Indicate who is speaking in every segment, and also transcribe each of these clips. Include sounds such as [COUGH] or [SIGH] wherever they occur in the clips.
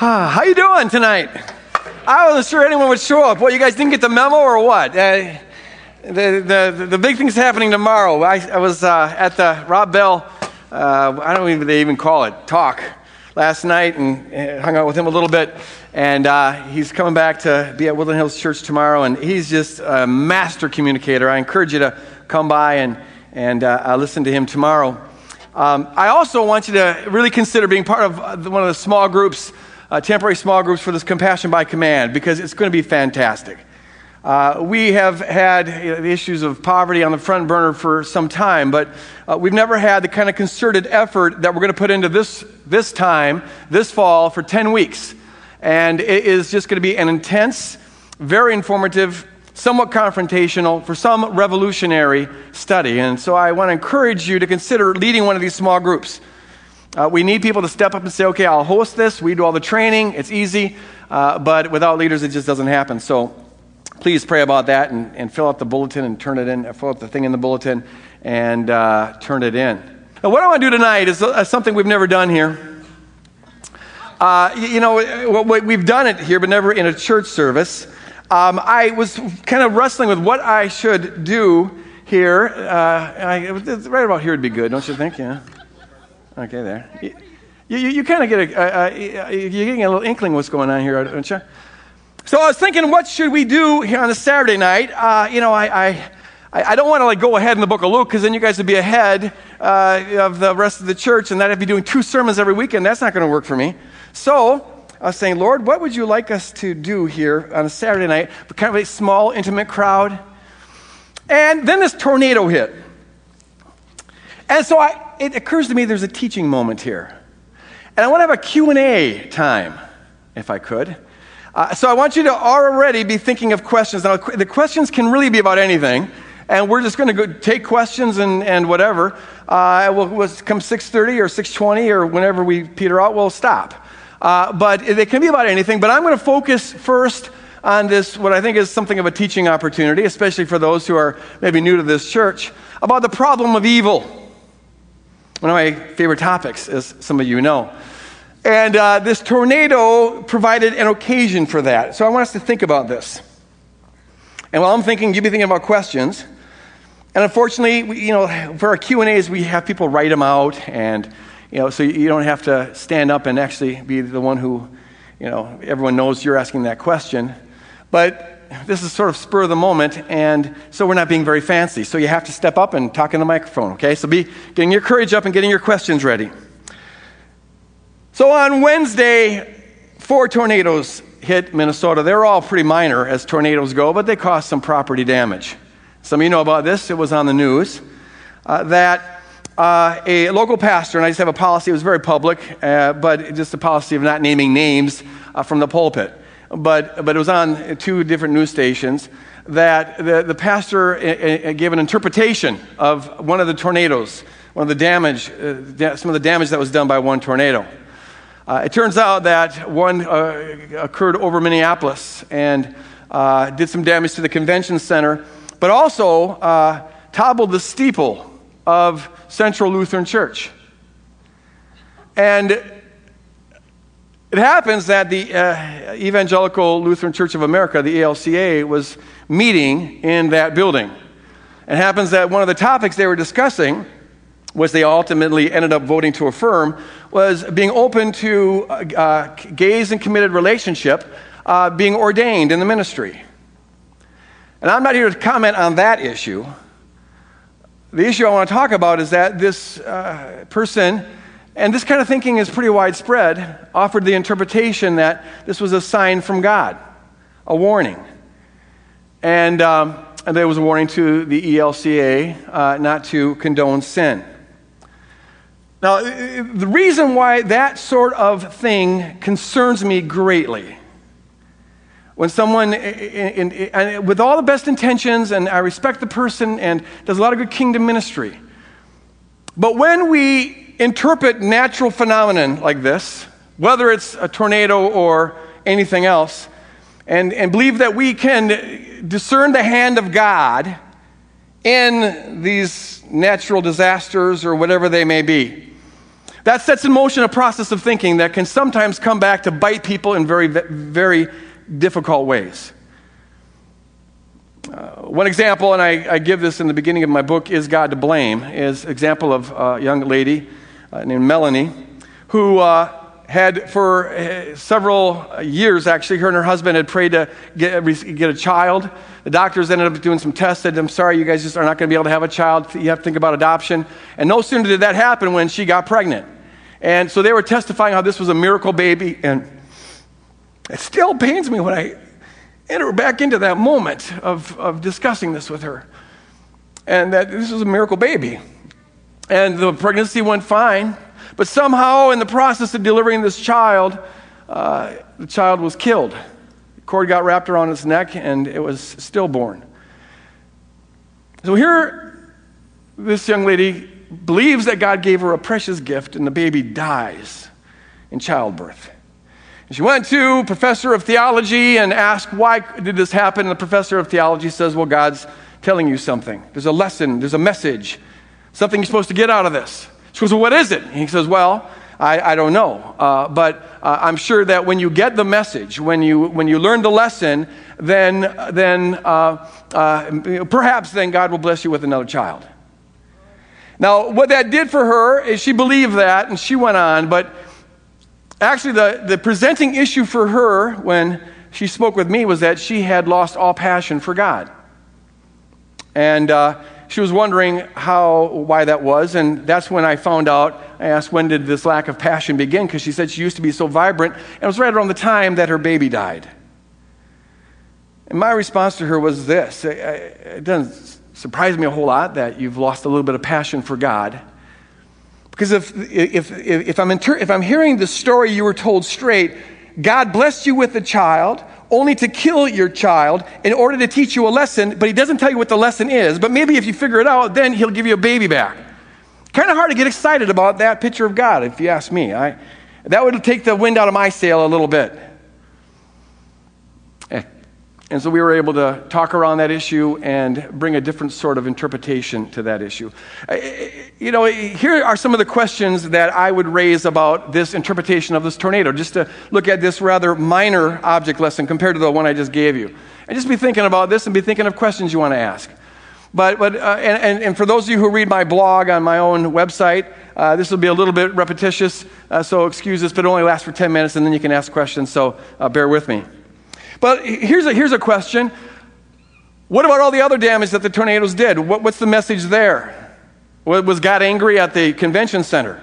Speaker 1: How you doing tonight? I wasn't sure anyone would show up. What, you guys didn't get the memo or what? Uh, the, the, the big thing's happening tomorrow. I, I was uh, at the Rob Bell, uh, I don't even they even call it, talk last night and uh, hung out with him a little bit. And uh, he's coming back to be at Woodland Hills Church tomorrow. And he's just a master communicator. I encourage you to come by and, and uh, listen to him tomorrow. Um, I also want you to really consider being part of one of the small groups uh, temporary small groups for this Compassion by Command because it's going to be fantastic. Uh, we have had you know, the issues of poverty on the front burner for some time, but uh, we've never had the kind of concerted effort that we're going to put into this, this time, this fall, for 10 weeks. And it is just going to be an intense, very informative, somewhat confrontational, for some revolutionary study. And so I want to encourage you to consider leading one of these small groups. Uh, we need people to step up and say, okay, I'll host this. We do all the training. It's easy. Uh, but without leaders, it just doesn't happen. So please pray about that and, and, fill out the bulletin and turn it in, fill out the thing in the bulletin and uh, turn it in. Now, what I want to do tonight is uh, something we've never done here. Uh, you know, we've done it here, but never in a church service. Um, I was kind of wrestling with what I should do here. Uh, I, right about here would be good, don't you think? Yeah. Okay, there. You, you, you kind of get a, you're getting a little inkling what's going on here, aren't you? So I was thinking, what should we do here on a Saturday night? Uh, you know, I, I, I don't want to like go ahead in the book of Luke because then you guys would be ahead uh, of the rest of the church, and that I'd be doing two sermons every weekend. That's not going to work for me. So I was saying, Lord, what would you like us to do here on a Saturday night? Kind of a small, intimate crowd. And then this tornado hit. And so I, it occurs to me there's a teaching moment here. And I want to have a Q&A time, if I could. Uh, so I want you to already be thinking of questions. Now, the questions can really be about anything. And we're just going to go take questions and, and whatever. Uh, we'll, we'll come 6.30 or 6.20 or whenever we peter out, we'll stop. Uh, but they can be about anything. But I'm going to focus first on this, what I think is something of a teaching opportunity, especially for those who are maybe new to this church, about the problem of evil. One of my favorite topics, as some of you know. And uh, this tornado provided an occasion for that. So I want us to think about this. And while I'm thinking, you be thinking about questions. And unfortunately, we, you know, for our Q and A's, we have people write them out, and you know, so you don't have to stand up and actually be the one who, you know, everyone knows you're asking that question. But this is sort of spur of the moment, and so we're not being very fancy. So you have to step up and talk in the microphone, okay? So be getting your courage up and getting your questions ready. So on Wednesday, four tornadoes hit Minnesota. They're all pretty minor as tornadoes go, but they caused some property damage. Some of you know about this, it was on the news. Uh, that uh, a local pastor, and I just have a policy, it was very public, uh, but just a policy of not naming names uh, from the pulpit but, but it was on two different news stations that the, the pastor eh, eh, eh, gave an interpretation of one of the tornadoes, one of the damage, some of the damage that was done by one tornado. Uh, it turns out that one uh, occurred over Minneapolis and uh, did some damage to the convention center, but also uh, toppled the steeple of Central Lutheran Church. And it happens that the uh, Evangelical Lutheran Church of America, the ELCA, was meeting in that building. It happens that one of the topics they were discussing, which they ultimately ended up voting to affirm, was being open to uh, gays and committed relationship uh, being ordained in the ministry. And I'm not here to comment on that issue. The issue I want to talk about is that this uh, person and this kind of thinking is pretty widespread, offered the interpretation that this was a sign from God, a warning. And, um, and there was a warning to the ELCA uh, not to condone sin. Now, the reason why that sort of thing concerns me greatly, when someone, in, in, in, with all the best intentions, and I respect the person and does a lot of good kingdom ministry, but when we interpret natural phenomenon like this, whether it's a tornado or anything else, and, and believe that we can discern the hand of God in these natural disasters or whatever they may be. That sets in motion a process of thinking that can sometimes come back to bite people in very, very difficult ways. Uh, one example, and I, I, give this in the beginning of my book, Is God to Blame, is example of a young lady uh, named Melanie who uh, had for uh, several years, actually, her and her husband had prayed to get, get a child. The doctors ended up doing some tests, said, I'm sorry, you guys just are not going to be able to have a child. You have to think about adoption. And no sooner did that happen when she got pregnant. And so they were testifying how this was a miracle baby. And it still pains me when I enter back into that moment of, of discussing this with her. And that this was a miracle baby. And the pregnancy went fine. But somehow, in the process of delivering this child, uh, the child was killed. The cord got wrapped around its neck, and it was stillborn. So here, this young lady believes that God gave her a precious gift, and the baby dies in childbirth. And she went to professor of theology and asked, Why did this happen? And the professor of theology says, Well, God's telling you something. There's a lesson, there's a message, something you're supposed to get out of this. She goes, Well, what is it? And he says, Well, I, I don't know. Uh, but uh, I'm sure that when you get the message, when you, when you learn the lesson, then, then uh, uh perhaps then God will bless you with another child. Now, what that did for her is she believed that and she went on, but actually, the, the presenting issue for her when she spoke with me was that she had lost all passion for God. And uh, she was wondering how, why that was, and that's when I found out. I asked, when did this lack of passion begin? Because she said she used to be so vibrant, and it was right around the time that her baby died. And my response to her was this it doesn't surprise me a whole lot that you've lost a little bit of passion for God. Because if, if, if, I'm, inter- if I'm hearing the story you were told straight, God blessed you with a child only to kill your child in order to teach you a lesson, but he doesn't tell you what the lesson is. But maybe if you figure it out, then he'll give you a baby back. Kind of hard to get excited about that picture of God, if you ask me. I, that would take the wind out of my sail a little bit. And so we were able to talk around that issue and bring a different sort of interpretation to that issue. You know, here are some of the questions that I would raise about this interpretation of this tornado, just to look at this rather minor object lesson compared to the one I just gave you. And just be thinking about this and be thinking of questions you want to ask. But, but uh, and, and, and, for those of you who read my blog on my own website, uh, this will be a little bit repetitious, uh, so excuse this, but it only lasts for 10 minutes and then you can ask questions, so uh, bear with me. But here's a, here's a question What about all the other damage that the tornadoes did? What, what's the message there? Was God angry at the convention center?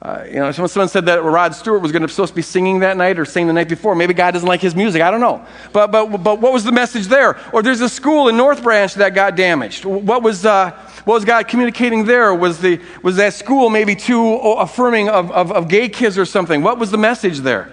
Speaker 1: Uh, you know, someone said that Rod Stewart was going to supposed to be singing that night or singing the night before. Maybe God doesn't like his music. I don't know. But, but, but what was the message there? Or there's a school in North Branch that got damaged. What was, uh, what was God communicating there? Was, the, was that school maybe too affirming of, of, of gay kids or something? What was the message there?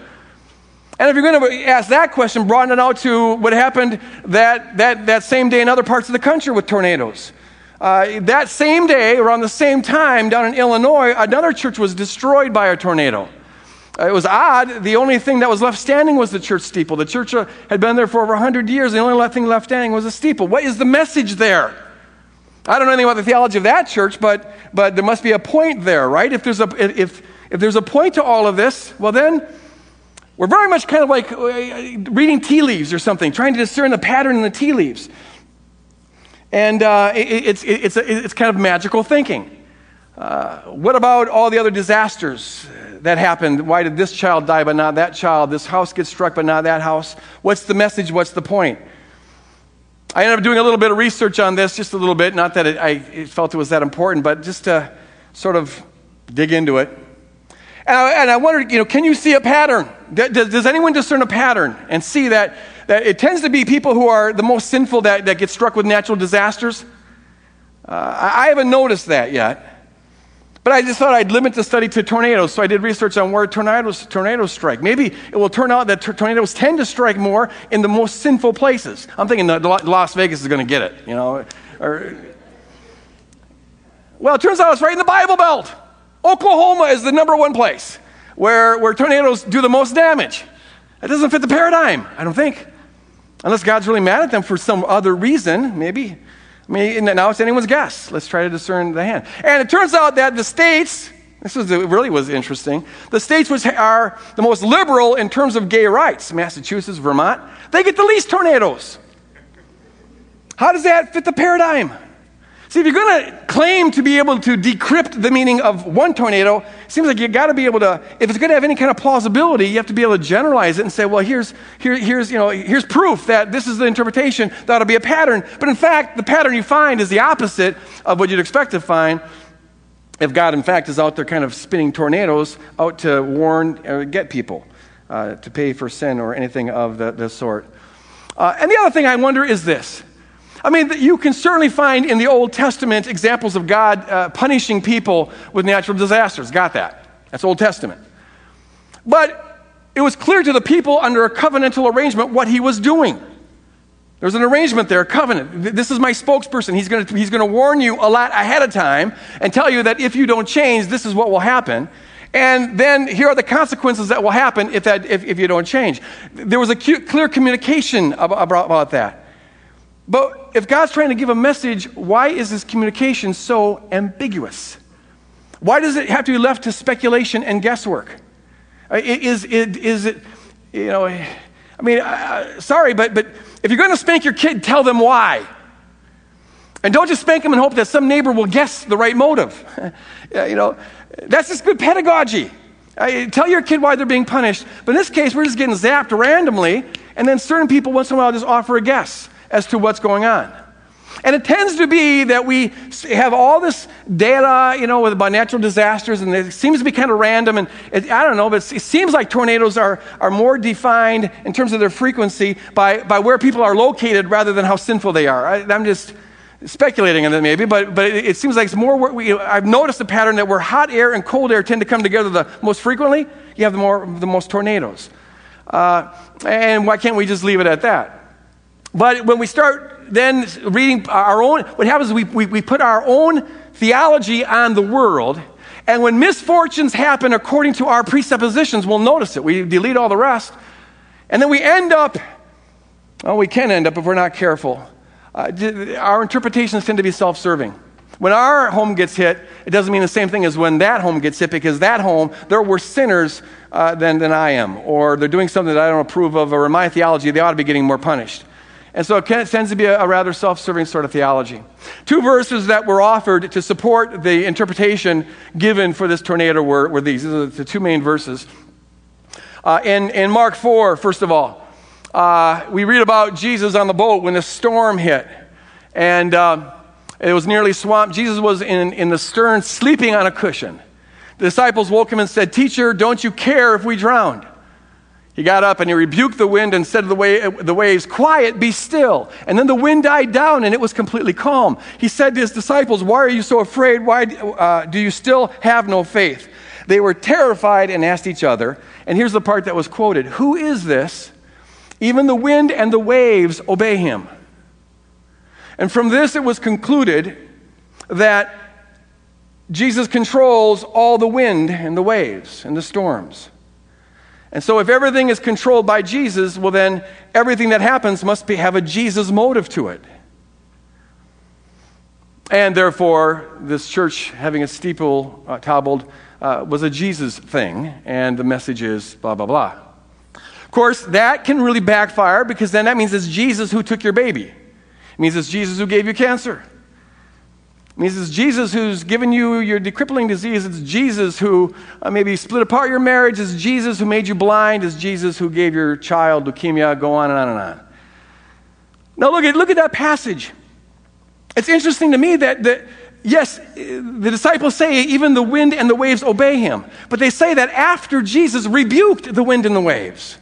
Speaker 1: And if you're going to ask that question, broaden it out to what happened that, that, that same day in other parts of the country with tornadoes. Uh, that same day, around the same time, down in Illinois, another church was destroyed by a tornado. Uh, it was odd. The only thing that was left standing was the church steeple. The church uh, had been there for over 100 years. The only thing left standing was a steeple. What is the message there? I don't know anything about the theology of that church, but, but there must be a point there, right? If there's a, if, if there's a point to all of this, well, then we're very much kind of like uh, reading tea leaves or something, trying to discern the pattern in the tea leaves. And uh, it, it's, it's, it's kind of magical thinking. Uh, what about all the other disasters that happened? Why did this child die but not that child? This house gets struck but not that house? What's the message? What's the point? I ended up doing a little bit of research on this, just a little bit. Not that it, I felt it was that important, but just to sort of dig into it. And I, and I wondered, you know, can you see a pattern? Does, does anyone discern a pattern and see that, that it tends to be people who are the most sinful that, that get struck with natural disasters? Uh, I haven't noticed that yet. But I just thought I'd limit the study to tornadoes, so I did research on where tornadoes, tornadoes strike. Maybe it will turn out that tornadoes tend to strike more in the most sinful places. I'm thinking Las Vegas is going to get it, you know. Or, well, it turns out it's right in the Bible Belt. Oklahoma is the number one place where, where tornadoes do the most damage. That doesn't fit the paradigm, I don't think. Unless God's really mad at them for some other reason, maybe. I mean, now it's anyone's guess. Let's try to discern the hand. And it turns out that the states, This was, really was interesting. The states which are the most liberal in terms of gay rights, Massachusetts, Vermont, they get the least tornadoes. How does that fit the paradigm? See, if you're going to claim to be able to decrypt the meaning of one tornado, it seems like you've got to be able to, if it's going to have any kind of plausibility, you have to be able to generalize it and say, well, here's, here, here's, you know, here's proof that this is the interpretation, that ought to be a pattern. But in fact, the pattern you find is the opposite of what you'd expect to find if God, in fact, is out there kind of spinning tornadoes out to warn or get people uh, to pay for sin or anything of the, the sort. Uh, and the other thing I wonder is this I mean, you can certainly find in the Old Testament examples of God uh, punishing people with natural disasters. Got that. That's Old Testament. But it was clear to the people under a covenantal arrangement what he was doing. There's an arrangement there, a covenant. This is my spokesperson. He's going to, he's to warn you a lot ahead of time and tell you that if you don't change, this is what will happen. And then here are the consequences that will happen if, that, if, if you don't change. There was a clear communication about, about that. But if God's trying to give a message, why is this communication so ambiguous? Why does it have to be left to speculation and guesswork? Uh, is, is, is it, you know, I mean, uh, sorry, but, but if you're going to spank your kid, tell them why. And don't just spank them and hope that some neighbor will guess the right motive. [LAUGHS] you know, that's just good pedagogy. Uh, tell your kid why they're being punished. But in this case, we're just getting zapped randomly, and then certain people once in a while just offer a guess as to what's going on. And it tends to be that we have all this data, you know, about natural disasters, and it seems to be kind of random. And it, I don't know, but it seems like tornadoes are, are more defined in terms of their frequency by, by where people are located rather than how sinful they are. I, am just speculating on that maybe, but, but it, it seems like it's more. We, I've noticed a pattern that where hot air and cold air tend to come together the most frequently, you have the, more, the most tornadoes. Uh, and why can't we just leave it at that? But when we start then reading our own, what happens is we, we, we put our own theology on the world. And when misfortunes happen according to our presuppositions, we'll notice it. We delete all the rest. And then we end up, well, we can end up if we're not careful. Uh, our interpretations tend to be self serving. When our home gets hit, it doesn't mean the same thing as when that home gets hit because that home, they're worse sinners uh, than, than I am, or they're doing something that I don't approve of, or in my theology, they ought to be getting more punished. And so it tends to be a, a rather self serving sort of theology. Two verses that were offered to support the interpretation given for this tornado were, were these. These are the two main verses. Uh, in, in Mark 4, first of all, uh, we read about Jesus on the boat when the storm hit. And uh, it was nearly swamped. Jesus was in, in the stern sleeping on a cushion. The disciples woke him and said, Teacher, don't you care if we drowned? He got up and he rebuked the wind and said to the, wa- the waves, Quiet, be still. And then the wind died down and it was completely calm. He said to his disciples, Why are you so afraid? Why uh, do you still have no faith? They were terrified and asked each other, and here's the part that was quoted Who is this? Even the wind and the waves obey him. And from this, it was concluded that Jesus controls all the wind and the waves and the storms. And so, if everything is controlled by Jesus, well, then everything that happens must be, have a Jesus motive to it. And therefore, this church having a steeple uh, toppled uh, was a Jesus thing, and the message is blah, blah, blah. Of course, that can really backfire because then that means it's Jesus who took your baby. It means it's Jesus who gave you cancer. Means it's Jesus who's given you your crippling disease. It's Jesus who uh, maybe split apart your marriage. It's Jesus who made you blind. It's Jesus who gave your child leukemia. Go on and on and on. Now, look at, look at that passage. It's interesting to me that, that, yes, the disciples say even the wind and the waves obey him. But they say that after Jesus rebuked the wind and the waves.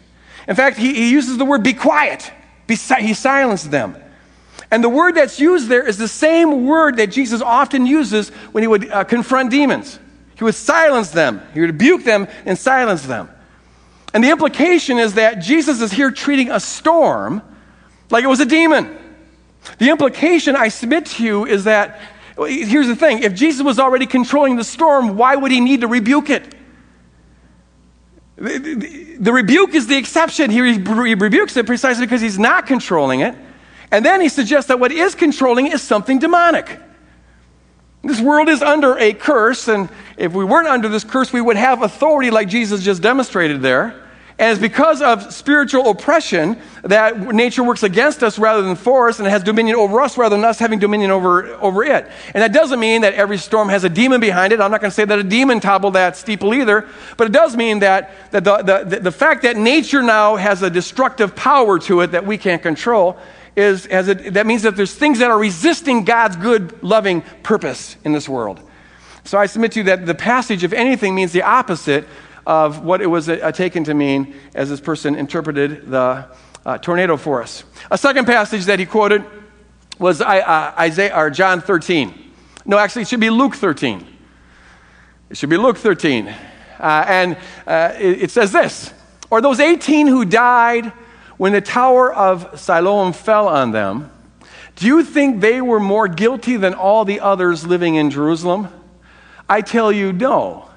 Speaker 1: In fact, he, he uses the word be quiet, be, he silenced them. And the word that's used there is the same word that Jesus often uses when he would uh, confront demons. He would silence them, he would rebuke them and silence them. And the implication is that Jesus is here treating a storm like it was a demon. The implication I submit to you is that here's the thing if Jesus was already controlling the storm, why would he need to rebuke it? The, the, the rebuke is the exception. He, re- he rebukes it precisely because he's not controlling it. And then he suggests that what is controlling is something demonic. This world is under a curse, and if we weren't under this curse, we would have authority like Jesus just demonstrated there. And it's because of spiritual oppression that nature works against us rather than for us and it has dominion over us rather than us having dominion over, over it. And that doesn't mean that every storm has a demon behind it. I'm not going to say that a demon toppled that steeple either. But it does mean that, that the, the, the fact that nature now has a destructive power to it that we can't control is, as it, that means that there's things that are resisting God's good, loving purpose in this world. So I submit to you that the passage, if anything, means the opposite of what it was uh, taken to mean as this person interpreted the uh, tornado for us. A second passage that he quoted was uh, Isaiah or John 13. No, actually, it should be Luke 13. It should be Luke 13. Uh, and uh, it, it says this Or those 18 who died when the tower of Siloam fell on them, do you think they were more guilty than all the others living in Jerusalem? I tell you, no.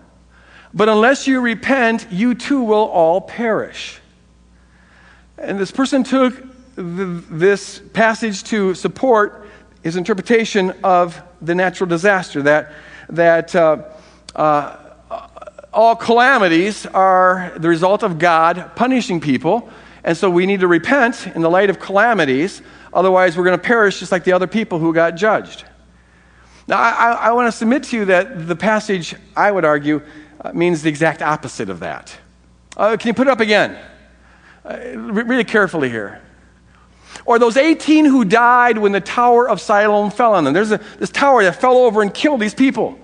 Speaker 1: But unless you repent, you too will all perish. And this person took this passage to support his interpretation of the natural disaster that, that uh, uh, all calamities are the result of God punishing people. And so we need to repent in the light of calamities. Otherwise, we're going to perish just like the other people who got judged. Now, I, I want to submit to you that the passage, I would argue, uh, means the exact opposite of that. Uh, can you put it up again? Uh, re- really carefully here. Or those 18 who died when the Tower of Siloam fell on them. There's a, this tower that fell over and killed these people.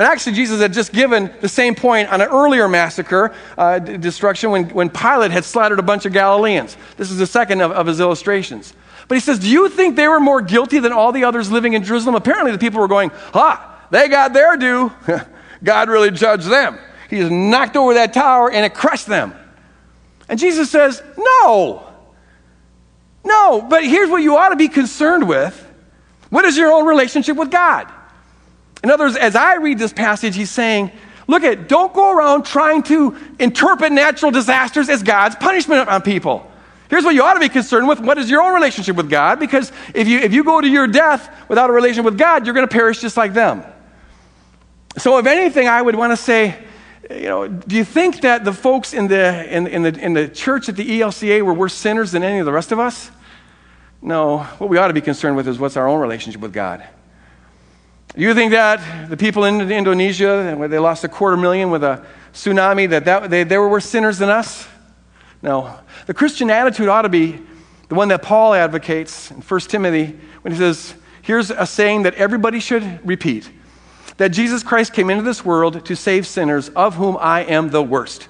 Speaker 1: And actually, Jesus had just given the same point on an earlier massacre, uh, destruction, when, when Pilate had slaughtered a bunch of Galileans. This is the second of, of his illustrations. But he says, Do you think they were more guilty than all the others living in Jerusalem? Apparently, the people were going, Ha, they got their due. [LAUGHS] God really judged them. He just knocked over that tower and it crushed them. And Jesus says, No. No, but here's what you ought to be concerned with. What is your own relationship with God? In other words, as I read this passage, he's saying, Look at, don't go around trying to interpret natural disasters as God's punishment on people. Here's what you ought to be concerned with. What is your own relationship with God? Because if you, if you go to your death without a relationship with God, you're going to perish just like them. So, if anything, I would want to say, you know, do you think that the folks in the, in, in, the, in the church at the ELCA were worse sinners than any of the rest of us? No. What we ought to be concerned with is what's our own relationship with God. Do you think that the people in Indonesia, where they lost a quarter million with a tsunami, that, that they, they were worse sinners than us? No. The Christian attitude ought to be the one that Paul advocates in 1 Timothy when he says, here's a saying that everybody should repeat that Jesus Christ came into this world to save sinners, of whom I am the worst.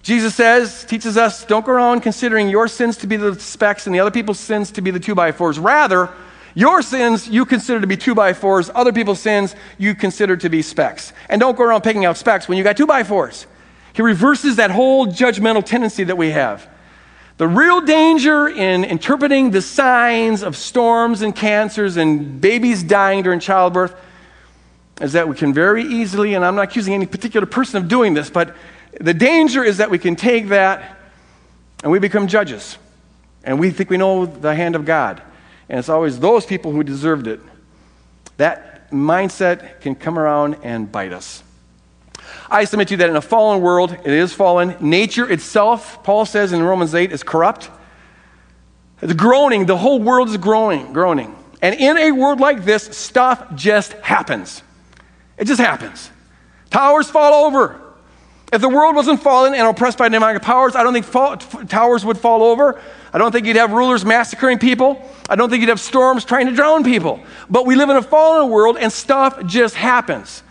Speaker 1: Jesus says, teaches us, don't go around considering your sins to be the specks and the other people's sins to be the two by fours. Rather, your sins you consider to be two by fours, other people's sins you consider to be specks. And don't go around picking out specks when you got two by fours. He reverses that whole judgmental tendency that we have. The real danger in interpreting the signs of storms and cancers and babies dying during childbirth is that we can very easily, and I'm not accusing any particular person of doing this, but the danger is that we can take that and we become judges. And we think we know the hand of God. And it's always those people who deserved it. That mindset can come around and bite us. I submit to you that in a fallen world, it is fallen. Nature itself, Paul says in Romans 8, is corrupt. It's groaning. The whole world is groaning, groaning. And in a world like this, stuff just happens. It just happens. Towers fall over. If the world wasn't fallen and oppressed by demonic powers, I don't think fall, towers would fall over. I don't think you'd have rulers massacring people. I don't think you'd have storms trying to drown people. But we live in a fallen world and stuff just happens.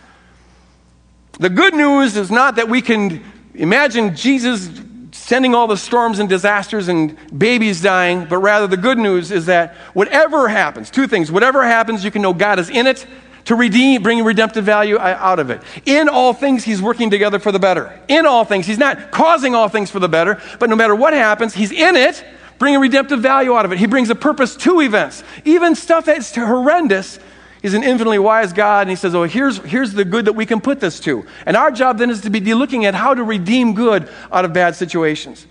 Speaker 1: The good news is not that we can imagine Jesus sending all the storms and disasters and babies dying, but rather the good news is that whatever happens, two things, whatever happens, you can know God is in it to redeem, bring redemptive value out of it. In all things, he's working together for the better. In all things, he's not causing all things for the better, but no matter what happens, he's in it, bringing redemptive value out of it. He brings a purpose to events. Even stuff that's horrendous, he's an infinitely wise God, and he says, Oh, here's, here's the good that we can put this to. And our job then is to be looking at how to redeem good out of bad situations.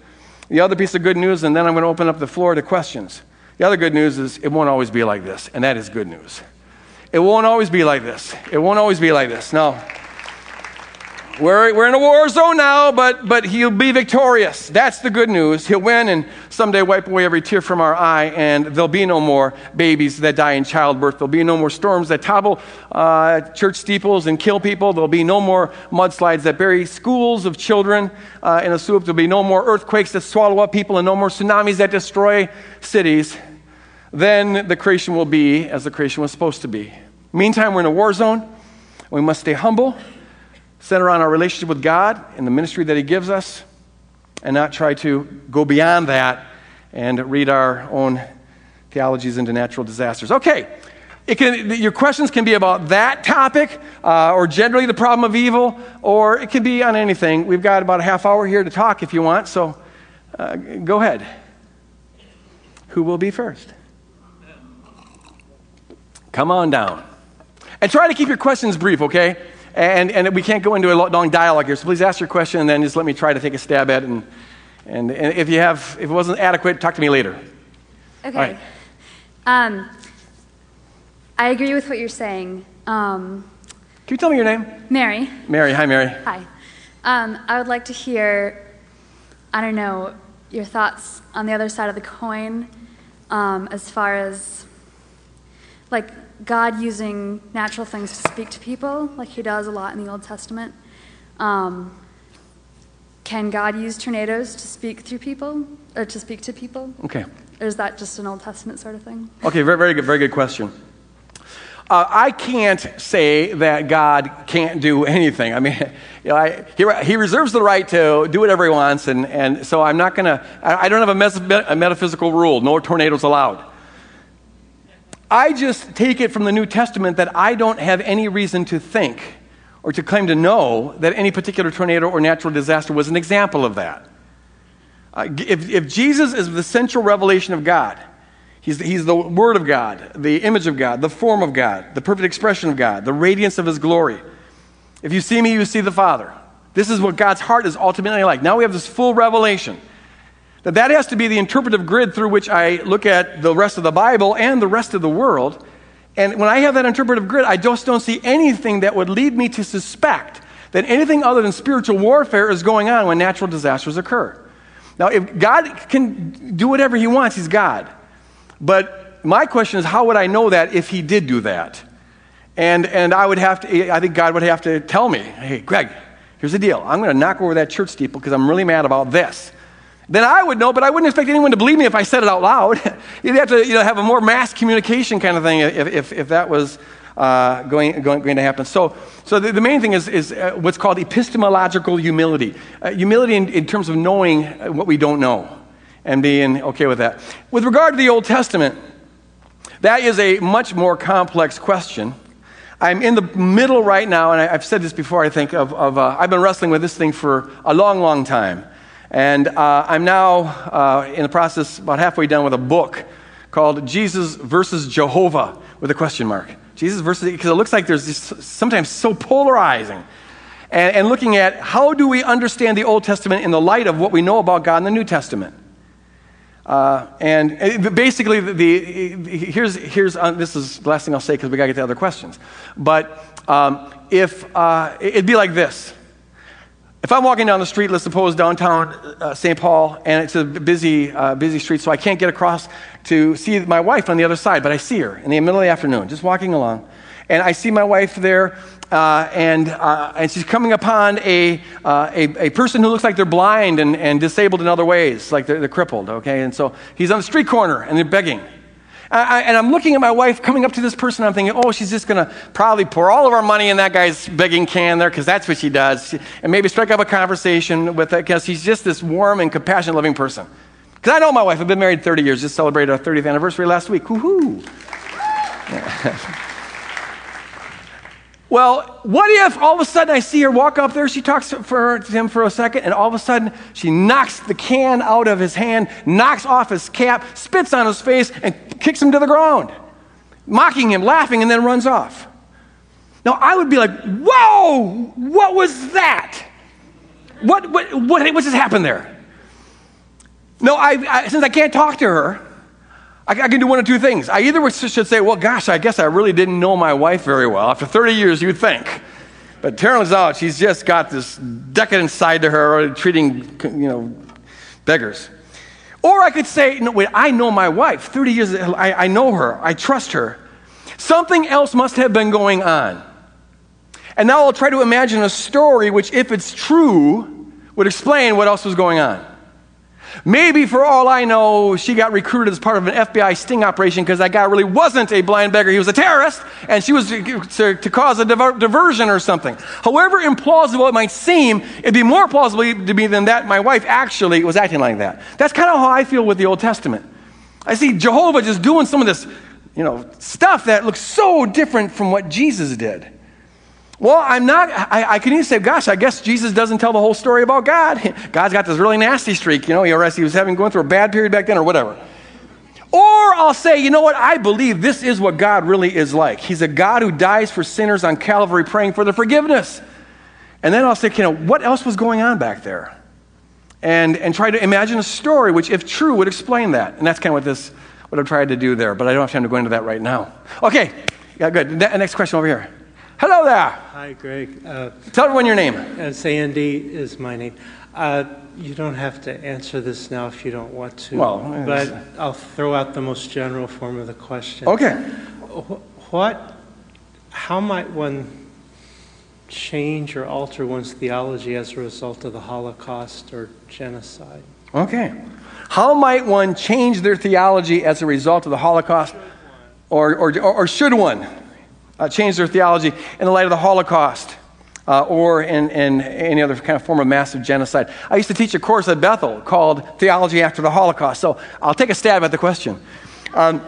Speaker 1: The other piece of good news, and then I'm going to open up the floor to questions. The other good news is it won't always be like this, and that is good news. it won't always be like this. It won't always be like this. No. We're, we're in a war zone now, but, but he'll be victorious. That's the good news. He'll win and someday wipe away every tear from our eye, and there'll be no more babies that die in childbirth. There'll be no more storms that topple uh, church steeples and kill people. There'll be no more mudslides that bury schools of children uh, in a soup. There'll be no more earthquakes that swallow up people and no more tsunamis that destroy cities. Then the creation will be as the creation was supposed to be. Meantime, we're in a war zone. We must stay humble center on our relationship with God and the ministry that He gives us, and not try to go beyond that and read our own theologies into natural disasters. Okay, can, your questions can be about that topic, uh, or generally the problem of evil, or it can be on anything. We've got about a half hour here to talk if you want, so uh, go ahead. Who will be first? Come on down. And try to keep your questions brief, okay? And, and we can't go into a long dialogue here, so please ask your question and then just let me try to take a stab at it. And, and, and if you have, if it wasn't adequate, talk to me later.
Speaker 2: Okay. Right. Um, I agree with what you're saying. Um,
Speaker 1: Can you tell me your name?
Speaker 2: Mary.
Speaker 1: Mary. Hi, Mary.
Speaker 2: Hi. Um, I would like to hear, I don't know, your thoughts on the other side of the coin um, as far as like God using natural things to speak to people, like he does a lot in the Old Testament. Um, can God use tornadoes to speak through people, or to speak to people?
Speaker 1: Okay.
Speaker 2: Or is that just an Old Testament sort of thing?
Speaker 1: Okay, very, very good, very good question. Uh, I can't say that God can't do anything. I mean, [LAUGHS] you know, I, he, he, reserves the right to do whatever he wants, and, and so I'm not going to, I don't have a, mes- a metaphysical rule no tornadoes allowed. I just take it from the New Testament that I don't have any reason to think or to claim to know that any particular tornado or natural disaster was an example of that. Uh, if, if, Jesus is the central revelation of God, he's, he's the Word of God, the image of God, the form of God, the perfect expression of God, the radiance of His glory. If you see me, you see the Father. This is what God's heart is ultimately like. Now we have this full revelation. That that has to be the interpretive grid through which I look at the rest of the Bible and the rest of the world. And when I have that interpretive grid, I just don't see anything that would lead me to suspect that anything other than spiritual warfare is going on when natural disasters occur. Now, if God can do whatever He wants, He's God. But my question is, how would I know that if He did do that? And, and I would have to, I think God would have to tell me, hey, Greg, here's the deal. I'm going to knock over that church steeple because I'm really mad about this then I would know, but I wouldn't expect anyone to believe me if I said it out loud. [LAUGHS] You'd have to you know, have a more mass communication kind of thing if, if, if that was uh, going, going, going, to happen. So, so the, the main thing is, is uh, what's called epistemological humility. Uh, humility in, in terms of knowing what we don't know and being okay with that. With regard to the Old Testament, that is a much more complex question. I'm in the middle right now, and I, have said this before, I think, of, of uh, I've been wrestling with this thing for a long, long time. And uh, I'm now uh, in the process, about halfway done with a book called Jesus versus Jehovah with a question mark. Jesus versus, because it looks like there's this sometimes so polarizing. And, and, looking at how do we understand the Old Testament in the light of what we know about God in the New Testament. Uh, and uh, basically, the, the, here's, here's uh, this is the last thing I'll say because we got to get to other questions. But um, if uh, it'd be like this if I'm walking down the street, let's suppose downtown uh, St. Paul, and it's a busy, uh, busy street, so I can't get across to see my wife on the other side, but I see her in the middle of the afternoon, just walking along. And I see my wife there, uh, and, uh, and she's coming upon a, uh, a, a, person who looks like they're blind and, and disabled in other ways, like they're, they're crippled, okay? And so he's on the street corner, and they're begging. I, and I'm looking at my wife coming up to this person. I'm thinking, oh, she's just going to probably pour all of our money in that guy's begging can there because that's what she does. And maybe strike up a conversation with that because he's just this warm and compassionate, loving person. Because I know my wife. I've been married 30 years. Just celebrated our 30th anniversary last week. Woohoo! Well, what if all of a sudden I see her walk up there, she talks to, for, to him for a second, and all of a sudden she knocks the can out of his hand, knocks off his cap, spits on his face, and kicks him to the ground, mocking him, laughing, and then runs off. Now I would be like, whoa, what was that? What, what, what, what just happened there? No, I, I, since I can't talk to her, I, I can do one of two things. I either should say, well, gosh, I guess I really didn't know my wife very well. After 30 years, you'd think. But turns out she's just got this decadent side to her, treating, you know, beggars. Or I could say, no, wait, I know my wife. 30 years, I, I know her. I trust her. Something else must have been going on. And now I'll try to imagine a story which, if it's true, would explain what else was going on. Maybe, for all I know, she got recruited as part of an FBI sting operation because that guy really wasn't a blind beggar. He was a terrorist, and she was to, to, to cause a diver- diversion or something. However implausible it might seem, it'd be more plausible to me than that my wife actually was acting like that. That's kind of how I feel with the Old Testament. I see Jehovah just doing some of this, you know, stuff that looks so different from what Jesus did. Well, I'm not, I, I, can even say, gosh, I guess Jesus doesn't tell the whole story about God. [LAUGHS] God's got this really nasty streak, you know, he was having going through a bad period back then or whatever. Or I'll say, you know what, I believe this is what God really is like. He's a God who dies for sinners on Calvary praying for their forgiveness. And then I'll say, you know, what else was going on back there? And, and try to imagine a story which, if true, would explain that. And that's kind of what this, what I've tried to do there, but I don't have time to go into that right now. Okay, yeah, good. Next question over here. Hello there.
Speaker 3: Hi, Greg. Uh,
Speaker 1: Tell everyone your name.
Speaker 3: Uh, Sandy is my name. Uh, you don't have to answer this now if you don't want to.
Speaker 1: Well,
Speaker 3: but I'll throw out the most general form of the question.
Speaker 1: Okay.
Speaker 3: What? How might one change or alter one's theology as a result of the Holocaust or genocide?
Speaker 1: Okay. How might one change their theology as a result of the Holocaust, or, or, or should one? Uh, change their theology in the light of the Holocaust uh, or in, in, any other kind of form of massive genocide. I used to teach a course at Bethel called Theology After the Holocaust, so I'll take a stab at the question. Um,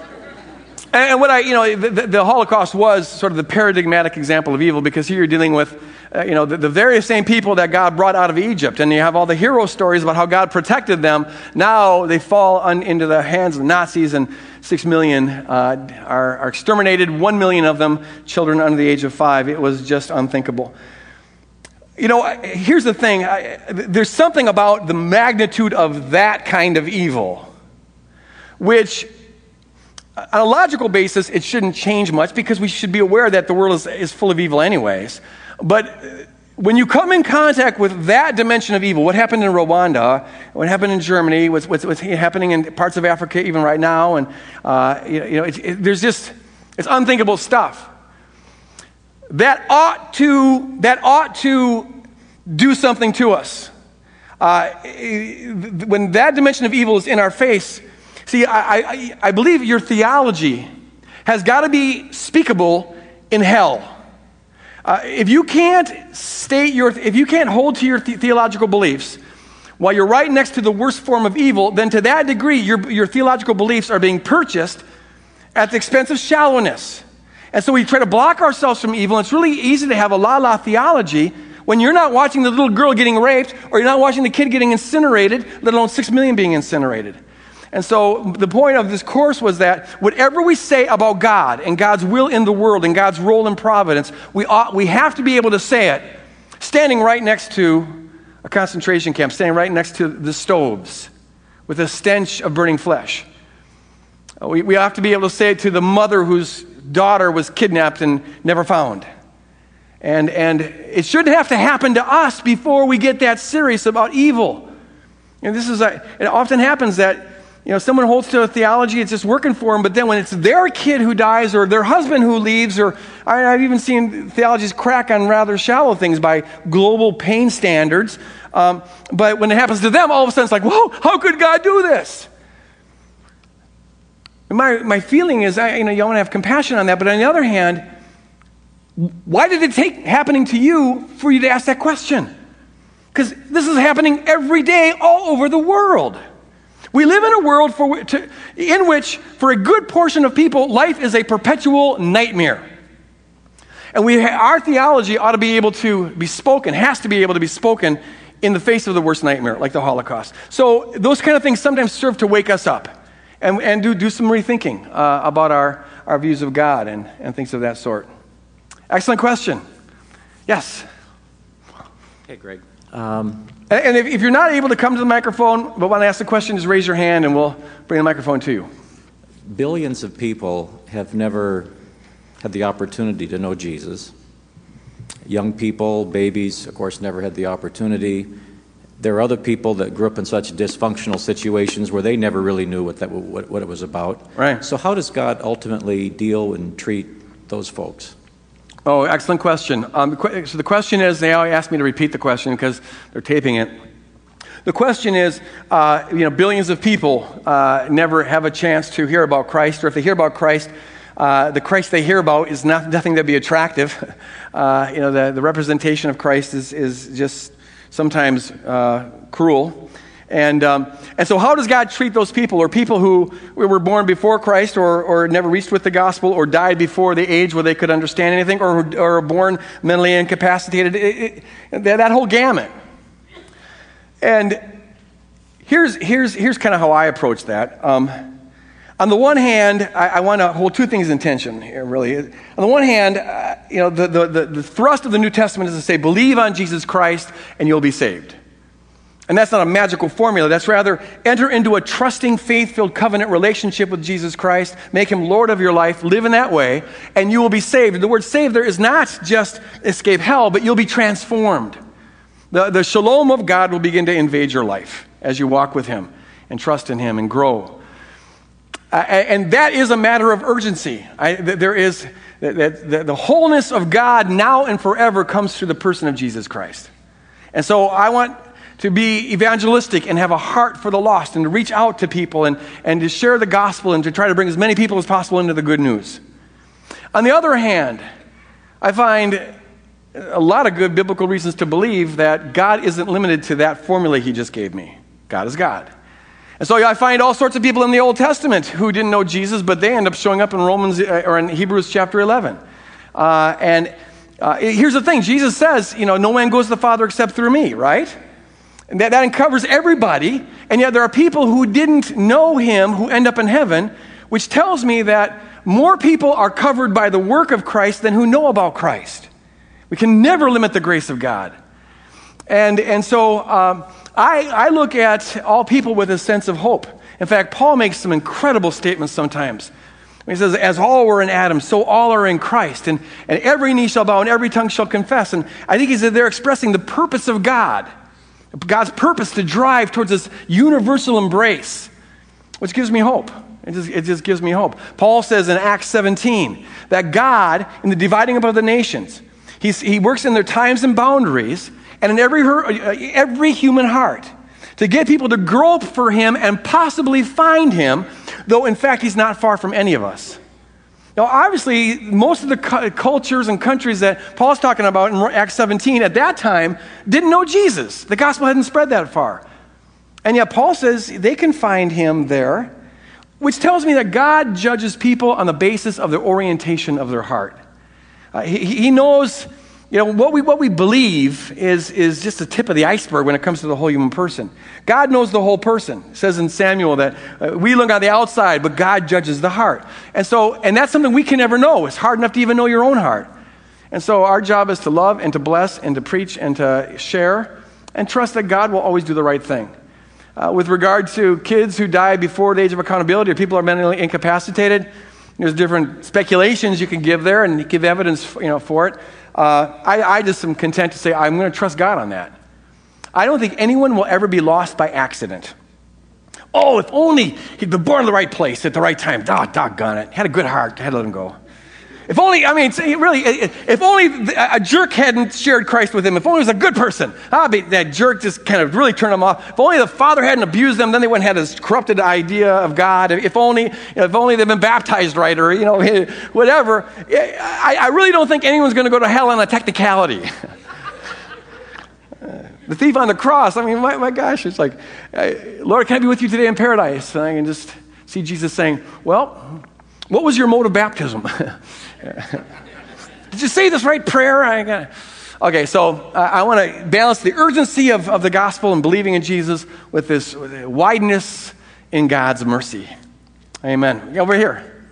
Speaker 1: and what I, you know, the, the, Holocaust was sort of the paradigmatic example of evil because here you're dealing with, uh, you know, the, the very same people that God brought out of Egypt. And you have all the hero stories about how God protected them. Now they fall into the hands of Nazis and six million uh, are, are exterminated, one million of them children under the age of five. It was just unthinkable. You know, here's the thing I, there's something about the magnitude of that kind of evil, which, on a logical basis, it shouldn't change much because we should be aware that the world is, is full of evil, anyways. But when you come in contact with that dimension of evil, what happened in Rwanda, what happened in Germany, what's, what's, what's happening in parts of Africa even right now, and uh, you know, you know it, it, there's just it's unthinkable stuff. That ought to that ought to do something to us. Uh, when that dimension of evil is in our face, see, I, I, I believe your theology has got to be speakable in hell. Uh, if you can't state your, if you can't hold to your the- theological beliefs while you're right next to the worst form of evil, then to that degree, your, your theological beliefs are being purchased at the expense of shallowness. And so we try to block ourselves from evil. It's really easy to have a la la theology when you're not watching the little girl getting raped or you're not watching the kid getting incinerated, let alone six million being incinerated. And so the point of this course was that whatever we say about God and God's will in the world and God's role in providence, we, ought, we have to be able to say it standing right next to a concentration camp, standing right next to the stoves with a stench of burning flesh. Uh, we, we have to be able to say it to the mother whose daughter was kidnapped and never found. And, and it shouldn't have to happen to us before we get that serious about evil. And this is a, it often happens that you know, someone holds to a theology, it's just working for them, but then when it's their kid who dies or their husband who leaves, or I, have even seen theologies crack on rather shallow things by global pain standards. Um, but when it happens to them, all of a sudden it's like, whoa, how could God do this? My, my feeling is, I, you know, y'all want to have compassion on that, but on the other hand, why did it take happening to you for you to ask that question? Because this is happening every day all over the world. We live in a world for, to, in which, for a good portion of people, life is a perpetual nightmare. And we, our theology ought to be able to be spoken, has to be able to be spoken in the face of the worst nightmare, like the Holocaust. So, those kind of things sometimes serve to wake us up and, and do, do some rethinking uh, about our, our views of God and, and things of that sort. Excellent question. Yes?
Speaker 4: Hey, Greg. Um,
Speaker 1: and if, if, you're not able to come to the microphone but want to ask the question, just raise your hand and we'll bring the microphone to you.
Speaker 4: billions of people have never had the opportunity to know Jesus. Young people, babies, of course, never had the opportunity. There are other people that grew up in such dysfunctional situations where they never really knew what, that, what, what it was about.
Speaker 1: Right.
Speaker 4: So, how does God ultimately deal and treat those folks?
Speaker 1: Oh, excellent question. Um, so the question is, they asked me to repeat the question because they're taping it. The question is, uh, you know, billions of people uh, never have a chance to hear about Christ, or if they hear about Christ, uh, the Christ they hear about is not, nothing to be attractive. [LAUGHS] Uh, you know, the, the representation of Christ is, is just sometimes uh, cruel. And, um, and so, how does God treat those people, or people who were born before Christ, or, or never reached with the gospel, or died before the age where they could understand anything, or, or born mentally incapacitated? It, it, that whole gamut. And here's, here's, here's kind of how I approach that. Um, on the one hand, I, I want to hold two things in tension here, really. On the one hand, uh, you know, the, the, the, the thrust of the New Testament is to say, believe on Jesus Christ and you'll be saved. And that's not a magical formula. That's rather enter into a trusting, faith filled covenant relationship with Jesus Christ, make him Lord of your life, live in that way, and you will be saved. The word saved there is not just escape hell, but you'll be transformed. The, the shalom of God will begin to invade your life as you walk with him and trust in him and grow. Uh, and that is a matter of urgency. I, there is that the, the wholeness of God now and forever comes through the person of Jesus Christ. And so I want to be evangelistic and have a heart for the lost and to reach out to people and, and to share the gospel and to try to bring as many people as possible into the good news. On the other hand, I find a lot of good biblical reasons to believe that God isn't limited to that formula he just gave me. God is God. And so I find all sorts of people in the Old Testament who didn't know Jesus, but they end up showing up in Romans uh, or in Hebrews chapter 11. Uh, and uh, here's the thing Jesus says, you know, no man goes to the Father except through me, right? And that, that uncovers everybody. And yet there are people who didn't know him who end up in heaven, which tells me that more people are covered by the work of Christ than who know about Christ. We can never limit the grace of God. And, and so, um, I, I look at all people with a sense of hope. In fact, Paul makes some incredible statements sometimes. He says, As all were in Adam, so all are in Christ. And, and every knee shall bow and every tongue shall confess. And I think he's they're expressing the purpose of God, God's purpose to drive towards this universal embrace, which gives me hope. It just, it just gives me hope. Paul says in Acts 17 that God, in the dividing up of the nations, he works in their times and boundaries and in every, uh, every human heart to get people to grope for him and possibly find him, though in fact he's not far from any of us. Now, obviously, most of the cu- cultures and countries that Paul's talking about in Acts 17 at that time didn't know Jesus. The gospel hadn't spread that far. And yet, Paul says they can find him there, which tells me that God judges people on the basis of the orientation of their heart. Uh, he, he knows you know, what we, what we believe is, is just the tip of the iceberg when it comes to the whole human person. God knows the whole person. It says in Samuel that uh, we look on the outside, but God judges the heart. And so, and that's something we can never know. It's hard enough to even know your own heart. And so our job is to love and to bless and to preach and to share and trust that God will always do the right thing. Uh, with regard to kids who die before the age of accountability or people are mentally incapacitated, there's different speculations you can give there and give evidence you know, for it. Uh, I, I just am content to say I'm going to trust God on that. I don't think anyone will ever be lost by accident. Oh, if only he'd been born in the right place at the right time. Oh, doggone it. Had a good heart. Had to let him go. If only, I mean, really, if only a jerk hadn't shared Christ with him, if only he was a good person, ah, that jerk just kind of really turned him off. If only the father hadn't abused them, then they wouldn't have had this corrupted idea of God. If only, if only they'd been baptized right, or, you know, [LAUGHS] whatever. I, I really don't think anyone's going to go to hell on a technicality. [LAUGHS] the thief on the cross, I mean, my, my gosh, it's like, Lord, can I be with you today in paradise? And I can just see Jesus saying, Well, what was your mode of baptism? [LAUGHS] Did you say this right prayer? I got Okay, so uh, I want to balance the urgency of, of the gospel and believing in Jesus with this wideness in God's mercy. Amen. Over here.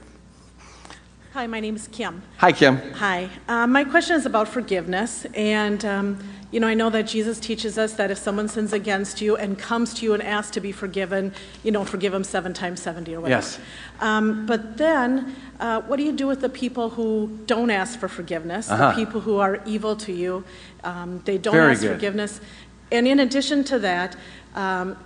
Speaker 5: Hi, my name is Kim.
Speaker 1: Hi, Kim.
Speaker 5: Hi. Uh, my question is about forgiveness. And um, you know, I know that Jesus teaches us that if someone sins against you and comes to you and asks to be forgiven, you don't forgive them seven times 70 or whatever.
Speaker 1: Yes.
Speaker 5: Um, but then, uh, what do you do with the people who don't ask for forgiveness?
Speaker 1: Uh-huh.
Speaker 5: The people who are evil to you, um, they don't
Speaker 1: Very
Speaker 5: ask
Speaker 1: good.
Speaker 5: forgiveness. And in addition to that, um,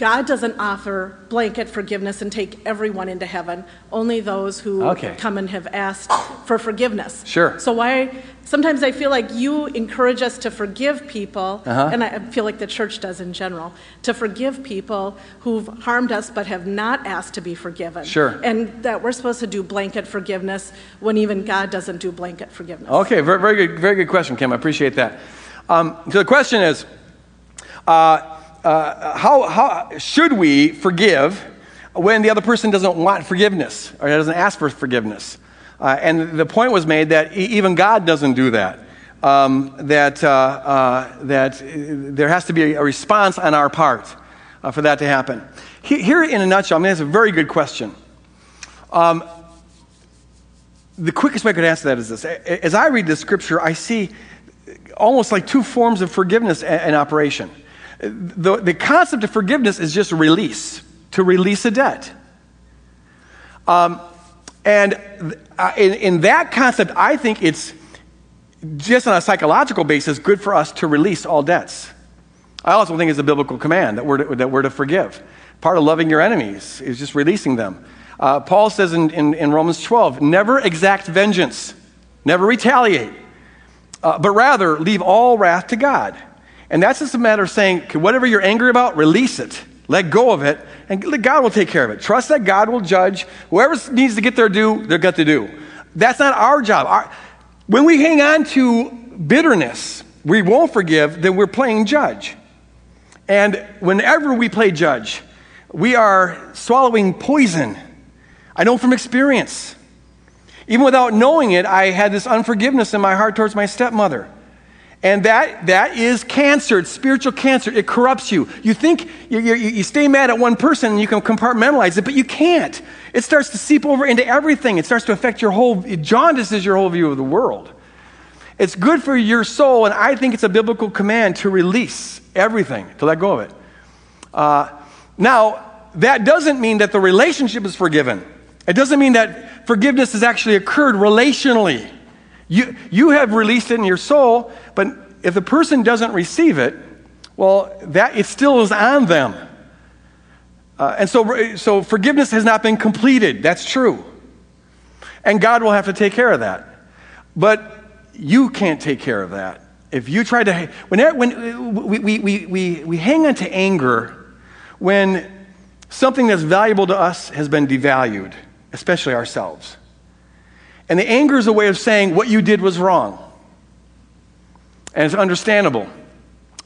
Speaker 5: God doesn't offer blanket forgiveness and take everyone into heaven, only those who
Speaker 1: Okay.
Speaker 5: come and have asked for forgiveness.
Speaker 1: Sure.
Speaker 5: So why sometimes I feel like you encourage us to forgive people
Speaker 1: Uh-huh.
Speaker 5: and I feel like the church does in general, to forgive people who've harmed us but have not asked to be forgiven.
Speaker 1: Sure.
Speaker 5: And that we're supposed to do blanket forgiveness when even God doesn't do blanket forgiveness.
Speaker 1: Okay, very, very good, very good question, Kim. I appreciate that. Um, so the question is, uh, uh, how, how should we forgive when the other person doesn't want forgiveness or doesn't ask for forgiveness? Uh, and the point was made that even God doesn't do that. Um, that uh, uh, that there has to be a response on our part uh, for that to happen. Here, in a nutshell, I mean, that's a very good question. the quickest way I could answer that is this. As I read this scripture, I see almost like two forms of forgiveness in operation. The, the concept of forgiveness is just release, to release a debt. Um, and uh, in, in that concept, I think it's just on a psychological basis good for us to release all debts. I also think it's a biblical command that we're to, that we're to forgive. Part of loving your enemies is just releasing them. Uh, Paul says in, in, in Romans 12, never exact vengeance, never retaliate, uh, but rather leave all wrath to God. And that's just a matter of saying, whatever you're angry about, release it. Let go of it, and God will take care of it. Trust that God will judge. Whoever needs to get their due, they're got to do. That's not our job. Our, when we hang on to bitterness, we won't forgive, then we're playing judge. And whenever we play judge, we are swallowing poison. I know from experience. Even without knowing it, I had this unforgiveness in my heart towards my stepmother. And that, that is cancer. It's spiritual cancer. It corrupts you. You think you, you, you stay mad at one person and you can compartmentalize it, but you can't. It starts to seep over into everything. It starts to affect your whole, it jaundices your whole view of the world. It's good for your soul, and I think it's a biblical command to release everything, to let go of it. Uh, now, that doesn't mean that the relationship is forgiven. It doesn't mean that forgiveness has actually occurred relationally. You, you have released it in your soul, but if the person doesn't receive it, well, that it still is on them. Uh, and so, so forgiveness has not been completed. That's true. And God will have to take care of that. But you can't take care of that. If you try to, when, when we, we, we, we, we hang on to anger when something that's valuable to us has been devalued, especially ourselves. And the anger is a way of saying what you did was wrong. And it's understandable.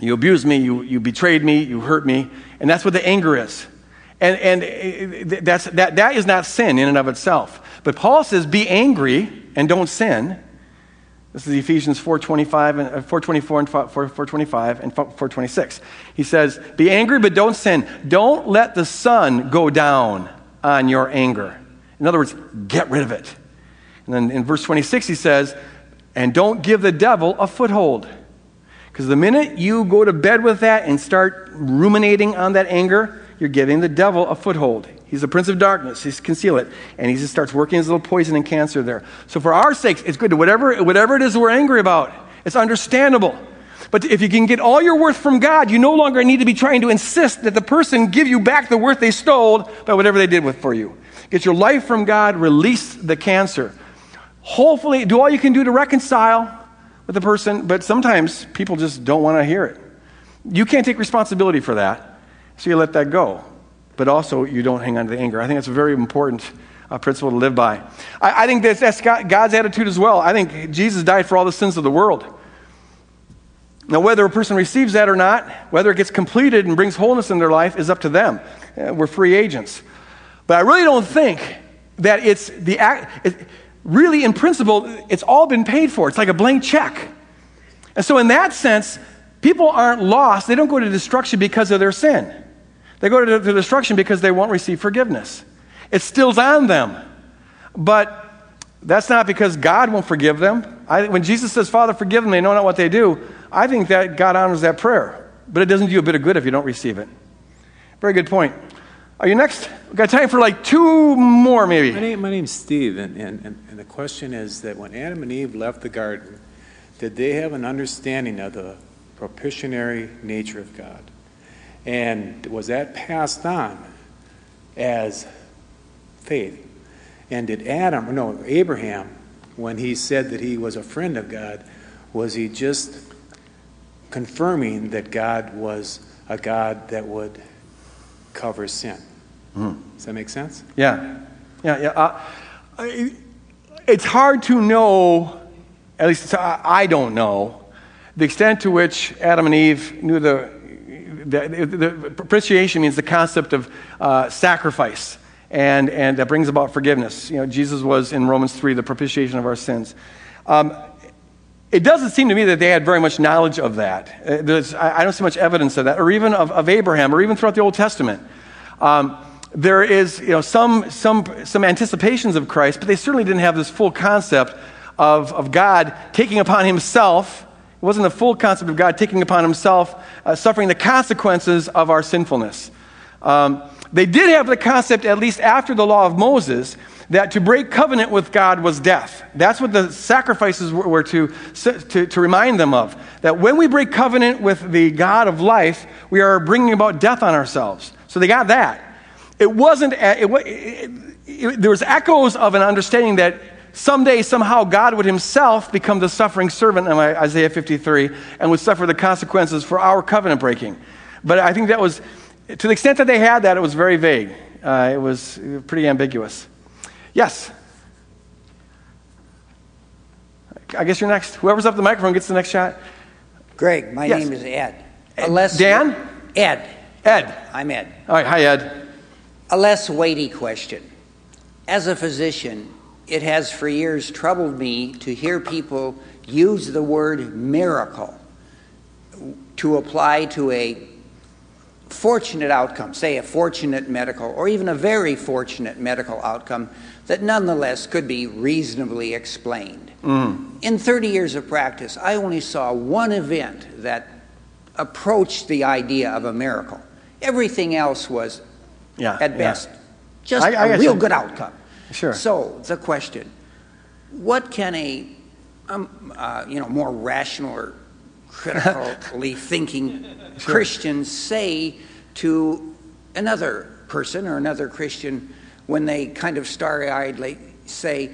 Speaker 1: You abused me, you, you betrayed me, you hurt me, and that's what the anger is. And, and uh, that's, that, that is not sin in and of itself. But Paul says, be angry and don't sin. This is Ephesians 4.25 and, uh, 4.24 and 4, 4.25 and 4.26. He says, be angry but don't sin. Don't let the sun go down on your anger. In other words, get rid of it. And then in verse 26 he says, and don't give the devil a foothold. Because the minute you go to bed with that and start ruminating on that anger, you're giving the devil a foothold. He's the prince of darkness. He's conceal it. And he just starts working his little poison and cancer there. So for our sakes, it's good to whatever, whatever it is we're angry about. It's understandable. But if you can get all your worth from God, you no longer need to be trying to insist that the person give you back the worth they stole by whatever they did with for you. Get your life from God, release the cancer. Hopefully, do all you can do to reconcile with the person, but sometimes people just don't want to hear it. You can't take responsibility for that, so you let that go. But also, you don't hang on to the anger. I think that's a very important uh, principle to live by. I, I think that's, that's God's attitude as well. I think Jesus died for all the sins of the world. Now, whether a person receives that or not, whether it gets completed and brings wholeness in their life, is up to them. Uh, we're free agents. But I really don't think that it's the act. It, really, in principle, it's all been paid for. It's like a blank check. And so, in that sense, people aren't lost. They don't go to destruction because of their sin. They go to, destruction because they won't receive forgiveness. It still's on them. But that's not because God won't forgive them. I, when Jesus says, Father, forgive them, they know not what they do, I think that God honors that prayer. But it doesn't do you a bit of good if you don't receive it. Very good point. Are you next? We've got time for like two more, maybe.
Speaker 6: My, name, my name's Steve, and, and, and the question is that when Adam and Eve left the garden, did they have an understanding of the propitiatory nature of God? And was that passed on as faith? And did Adam, no, Abraham, when he said that he was a friend of God, was he just confirming that God was a God that would cover sin?
Speaker 1: Hmm.
Speaker 6: Does that make sense?
Speaker 1: Yeah. Yeah, yeah. Uh, it's hard to know, at least I don't know, the extent to which Adam and Eve knew the, the, the propitiation means the concept of uh, sacrifice. And, and that brings about forgiveness. You know, Jesus was in Romans 3 the propitiation of our sins. Um, it doesn't seem to me that they had very much knowledge of that. Uh, there's- I I don't see much evidence of that, or even of, of Abraham, or even throughout the Old Testament. Um, there is you know, some, some, some anticipations of Christ, but they certainly didn't have this full concept of, of God taking upon himself. It wasn't the full concept of God taking upon himself, uh, suffering the consequences of our sinfulness. Um, they did have the concept, at least after the law of Moses, that to break covenant with God was death. That's what the sacrifices were, to, to, to remind them of. That when we break covenant with the God of life, we are bringing about death on ourselves. So they got that. It wasn't, it, it, it, there was echoes of an understanding that someday, somehow, God would himself become the suffering servant in Isaiah 53 and would suffer the consequences for our covenant breaking. But I think that was, to the extent that they had that, it was very vague. Uh, it was pretty ambiguous. Yes? I guess you're next. Whoever's up the microphone gets the next shot.
Speaker 7: Greg, my
Speaker 1: Yes.
Speaker 7: name is Ed.
Speaker 1: Ed-
Speaker 7: A less-
Speaker 1: Dan?
Speaker 7: Ed.
Speaker 1: Ed.
Speaker 7: I'm Ed.
Speaker 1: All right, hi, Ed.
Speaker 7: A less weighty question. As a physician, it has for years troubled me to hear people use the word miracle to apply to a fortunate outcome, say a fortunate medical or even a very fortunate medical outcome that nonetheless could be reasonably explained. Mm. In 30 years of practice, I only saw one event that approached the idea of a miracle. Everything else was,
Speaker 1: Yeah.
Speaker 7: at
Speaker 1: yeah.
Speaker 7: best, just
Speaker 1: I- I
Speaker 7: a real good outcome.
Speaker 1: Sure.
Speaker 7: So the question: What can a, um, uh, you know, more rational or critically [LAUGHS] thinking Christian say to another person or another Christian when they kind of starry-eyedly say,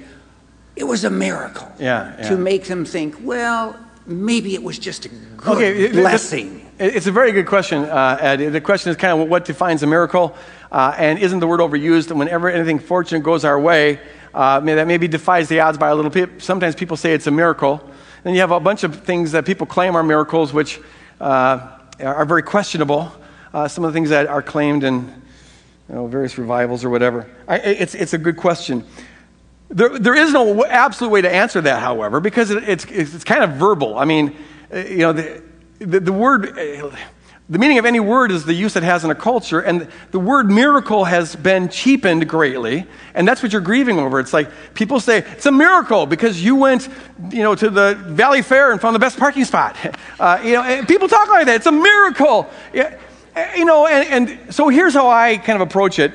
Speaker 7: "It was a miracle,"
Speaker 1: Yeah, yeah.
Speaker 7: to make them think, well, maybe it was just a good
Speaker 1: Okay,
Speaker 7: blessing.
Speaker 1: it- It's a very good question, uh, Ed. The question is kind of what defines a miracle, uh, and isn't the word overused? And whenever anything fortunate goes our way, uh, that maybe defies the odds by a little bit. Sometimes people say it's a miracle. Then you have a bunch of things that people claim are miracles, which uh, are are very questionable. Uh, some of the things that are claimed in you know, various revivals or whatever. I, it's, it's a good question. There, there is no absolute way to answer that, however, because it, it's, it's kind of verbal. I mean, uh, you know, the, the, the word, uh, the meaning of any word is the use it has in a culture, and the word miracle has been cheapened greatly, and that's what you're grieving over. It's like people say, it's a miracle because you went, you know, to the Valley Fair and found the best parking spot. [LAUGHS] Uh, you know, people talk like that. It's a miracle. Uh, you know, and, and so here's how I kind of approach it.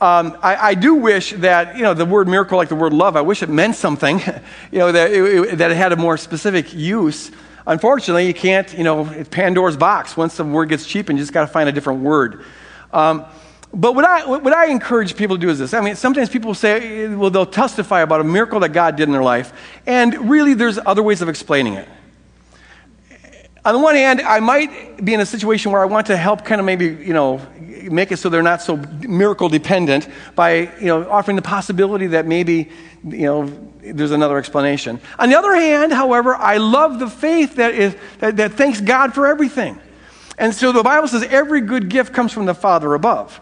Speaker 1: Um, I, I do wish that, you know, the word miracle, like the word love, I wish it meant something, [LAUGHS] you know, that it- that it had a more specific use. Unfortunately, you can't, you know, it's Pandora's box. Once the word gets cheap, and you just got to find a different word. Um, but what I, what I encourage people to do is this. I mean, sometimes people say, well, they'll testify about a miracle that God did in their life, and really there's other ways of explaining it on the one hand, I might be in a situation where I want to help kind of maybe, you know, make it so they're not so miracle dependent by, you know, offering the possibility that maybe, you know, there's another explanation. On the other hand, however, I love the faith that, is, that, that thanks God for everything. And so the Bible says every good gift comes from the Father above.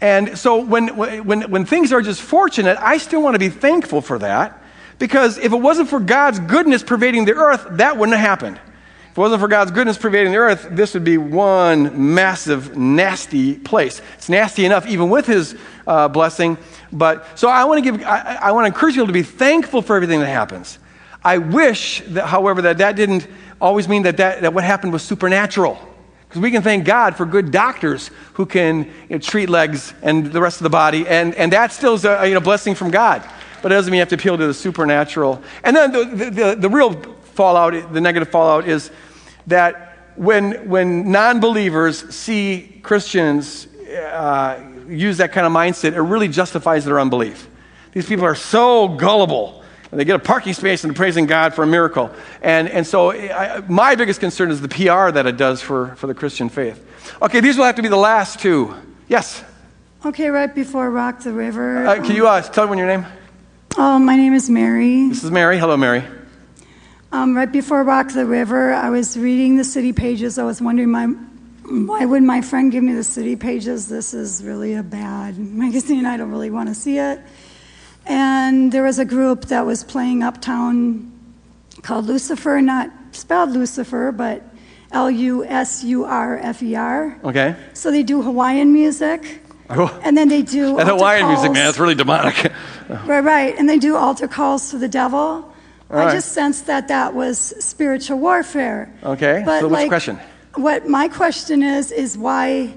Speaker 1: And so when, when, when things are just fortunate, I still want to be thankful for that because if it wasn't for God's goodness pervading the earth, that wouldn't have happened. If it wasn't for God's goodness pervading the earth, this would be one massive, nasty place. It's nasty enough, even with His uh, blessing. But so I want to give, I, I want to encourage people to be thankful for everything that happens. I wish, that, however, that that didn't always mean that, that, that what happened was supernatural. Because we can thank God for good doctors who can you know, treat legs and the rest of the body, and, and that still is a you know, blessing from God. But it doesn't mean you have to appeal to the supernatural. And then the, the, the, the real fallout, the negative fallout, is that when, when non believers see Christians uh, use that kind of mindset, it really justifies their unbelief. These people are so gullible. And They get a parking space and praising God for a miracle. And, and so I, my biggest concern is the PR that it does for, for the Christian faith. Okay, these will have to be the last two. Yes?
Speaker 8: Okay, right before Rock the River.
Speaker 1: Uh, can you uh, tell everyone your name?
Speaker 8: Oh, my name is Mary.
Speaker 1: This is Mary. Hello, Mary.
Speaker 8: Um, right before Rock the River, I was reading the city pages. I was wondering, my, why would my friend give me the city pages? This is really a bad magazine. I don't really want to see it. And there was a group that was playing Uptown called Lucifer, not spelled Lucifer, but L U S U R F E R.
Speaker 1: Okay.
Speaker 8: So they do Hawaiian music.
Speaker 1: Oh.
Speaker 8: And then they do. [LAUGHS]
Speaker 1: That
Speaker 8: altar
Speaker 1: Hawaiian music, man, it's really demonic. [LAUGHS]
Speaker 8: Right, right. And they do altar calls to the devil. I just sensed that that was spiritual warfare.
Speaker 1: Okay,
Speaker 8: But
Speaker 1: so what's the
Speaker 8: like,
Speaker 1: question?
Speaker 8: What my question is, is why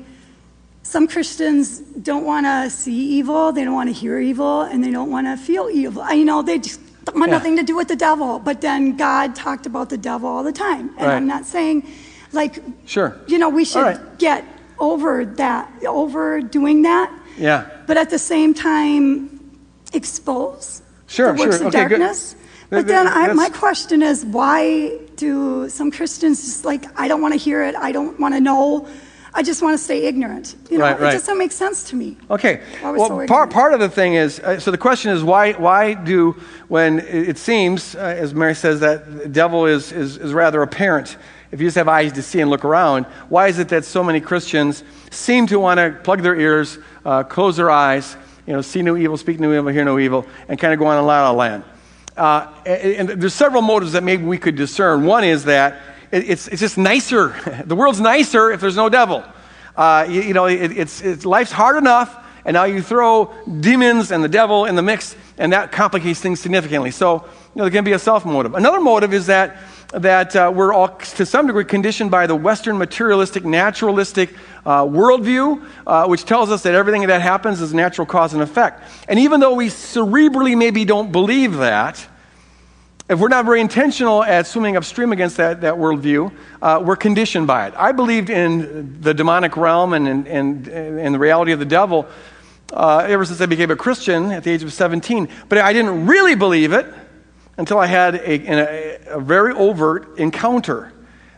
Speaker 8: some Christians don't want to see evil, they don't want to hear evil, and they don't want to feel evil. I- You know, they just want
Speaker 1: Yeah.
Speaker 8: nothing to do with the devil. But then God talked about the devil all the time. And
Speaker 1: Right.
Speaker 8: I'm not saying, like,
Speaker 1: Sure.
Speaker 8: you know, we should
Speaker 1: right.
Speaker 8: get over that, over doing that.
Speaker 1: Yeah.
Speaker 8: But at the same time, expose
Speaker 1: Sure,
Speaker 8: the works
Speaker 1: sure.
Speaker 8: of
Speaker 1: Okay, good.
Speaker 8: darkness.
Speaker 1: Th-
Speaker 8: But then I, my question is, why do some Christians just like, I don't want to hear it, I don't want to know, I just want to stay ignorant? You know,
Speaker 1: Right, right.
Speaker 8: it just doesn't make sense to me.
Speaker 1: Okay. Well,
Speaker 8: so
Speaker 1: part, part of the thing is uh, so the question is why, why do, when it seems, uh, as Mary says, that the devil is, is, is rather apparent, if you just have eyes to see and look around, why is it that so many Christians seem to want to plug their ears, uh, close their eyes, you know, see no evil, speak no evil, hear no evil, and kind of go on in la la land? Uh, and, and there's several motives that maybe we could discern. One is that it, it's, it's just nicer. [LAUGHS] the world's nicer if there's no devil. Uh, you, you know, it, it's, it's, life's hard enough, and now you throw demons and the devil in the mix, and that complicates things significantly. So, you know, there can be a self motive. Another motive is that, that uh, we're all, to some degree, conditioned by the Western materialistic, naturalistic uh, worldview, uh, which tells us that everything that happens is natural cause and effect. And even though we cerebrally maybe don't believe that, if we're not very intentional at swimming upstream against that, that worldview, uh, we're conditioned by it. I believed in the demonic realm and, and, and, and the reality of the devil uh, ever since I became a Christian at the age of 17. But I didn't really believe it until I had a, a, a very overt encounter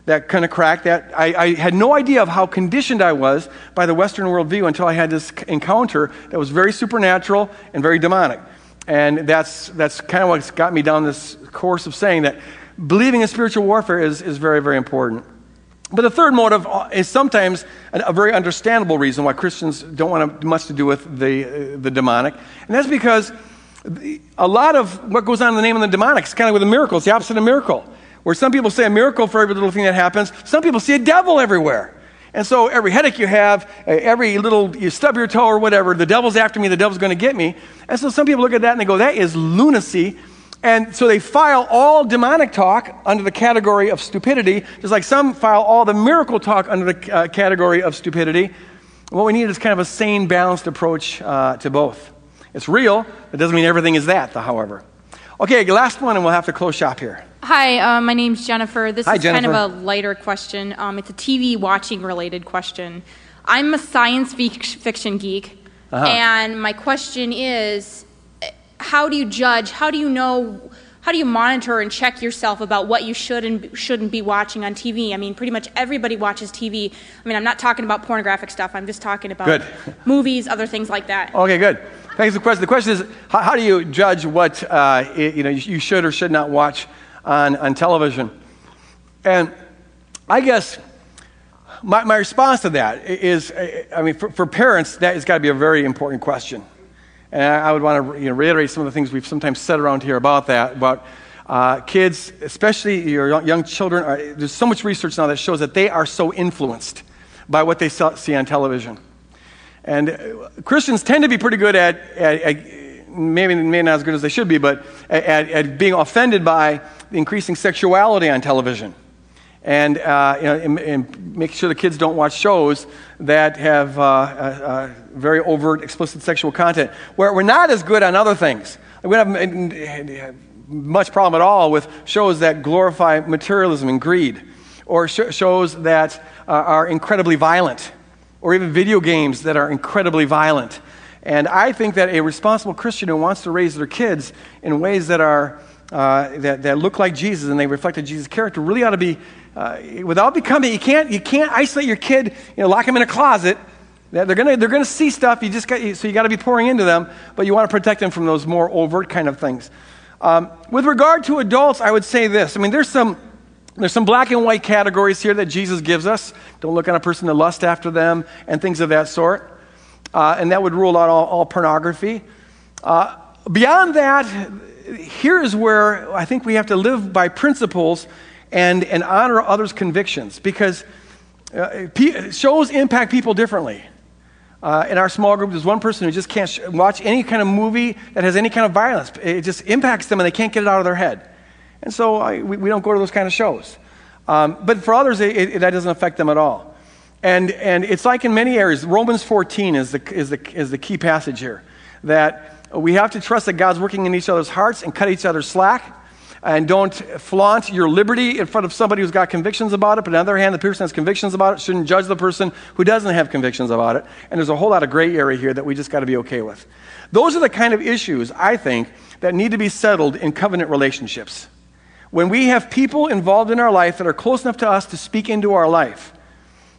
Speaker 1: that kind of cracked that. I, I had no idea of how conditioned I was by the Western worldview until I had this encounter that was very supernatural and very demonic. And that's, that's kind of what's got me down this course of saying that believing in spiritual warfare is, is very, very important. But the third motive is sometimes a, very understandable reason why Christians don't want much to do with the, uh, the demonic. And that's because a lot of what goes on in the name of the demonic is kind of with a miracle. It's the opposite of miracle. Where some people say a miracle for every little thing that happens, some people see a devil everywhere. And so every headache you have, every little, you stub your toe or whatever, the devil's after me, the devil's going to get me. And so some people look at that and they go, that is lunacy. And so they file all demonic talk under the category of stupidity, just like some file all the miracle talk under the uh, category of stupidity. What we need is kind of a sane, balanced approach uh, to both. It's real, it doesn't mean everything is that, however. Okay, last one, and we'll have to close shop here.
Speaker 9: Hi, uh, my name's Jennifer. This
Speaker 1: Hi,
Speaker 9: is kind of a lighter question. Um, it's a TV watching related question. I'm a science fiction geek,
Speaker 1: Uh-huh.
Speaker 9: and my question is how do you judge, how do you know, how do you monitor and check yourself about what you should and shouldn't be watching on TV? I mean, pretty much everybody watches TV. I mean, I'm not talking about pornographic stuff, I'm just talking about
Speaker 1: Good.
Speaker 9: movies, other things like that.
Speaker 1: Okay, good. Thanks for the question. The question is, how, how do you judge what uh, i- you know you should or should not watch on, on television? And I guess my, my response to that is, I mean, for, for parents, that has got to be a very important question. And I, I would want to you know, reiterate some of the things we've sometimes said around here about that, about uh, kids, especially your young- young children. Are, there's so much research now that shows that they are so influenced by what they see on television. And uh, Christians tend to be pretty good at, at, at maybe, maybe not as good as they should be, but at, at being offended by increasing sexuality on television. And, uh, you know, and, and, make sure the kids don't watch shows that have uh, uh, uh very overt, explicit sexual content. Where we're not as good on other things. We don't have much problem at all with shows that glorify materialism and greed, or sh- shows that uh, are incredibly violent, or even video games that are incredibly violent. And I think that a responsible Christian who wants to raise their kids in ways that are uh, that, that look like Jesus and they reflect Jesus' character really ought to be, uh, without becoming, you can't, you can't isolate your kid, you know, lock him in a closet. They're going to they're gonna see stuff, you just got, so you got to be pouring into them, but you want to protect them from those more overt kind of things. Um, with regard to adults, I would say this. I mean, there's some, there's some black and white categories here that Jesus gives us. Don't look on a person to lust after them and things of that sort. Uh, and that would rule out all, all pornography. Uh, beyond that, here is where I think we have to live by principles and, and honor others' convictions because uh, shows impact people differently. Uh, in our small group, there's one person who just can't sh- watch any kind of movie that has any kind of violence. It just impacts them and they can't get it out of their head. And so I, we, we, don't go to those kind of shows. Um, but for others, it, it, that doesn't affect them at all. And, and it's like in many areas, Romans 14 is the, is, the, is the key passage here. That we have to trust that God's working in each other's hearts and cut each other's slack. And don't flaunt your liberty in front of somebody who's got convictions about it. But on the other hand, the person has convictions about it shouldn't judge the person who doesn't have convictions about it. And there's a whole lot of gray area here that we just got to be okay with. Those are the kind of issues, I think, that need to be settled in covenant relationships. When we have people involved in our life that are close enough to us to speak into our life,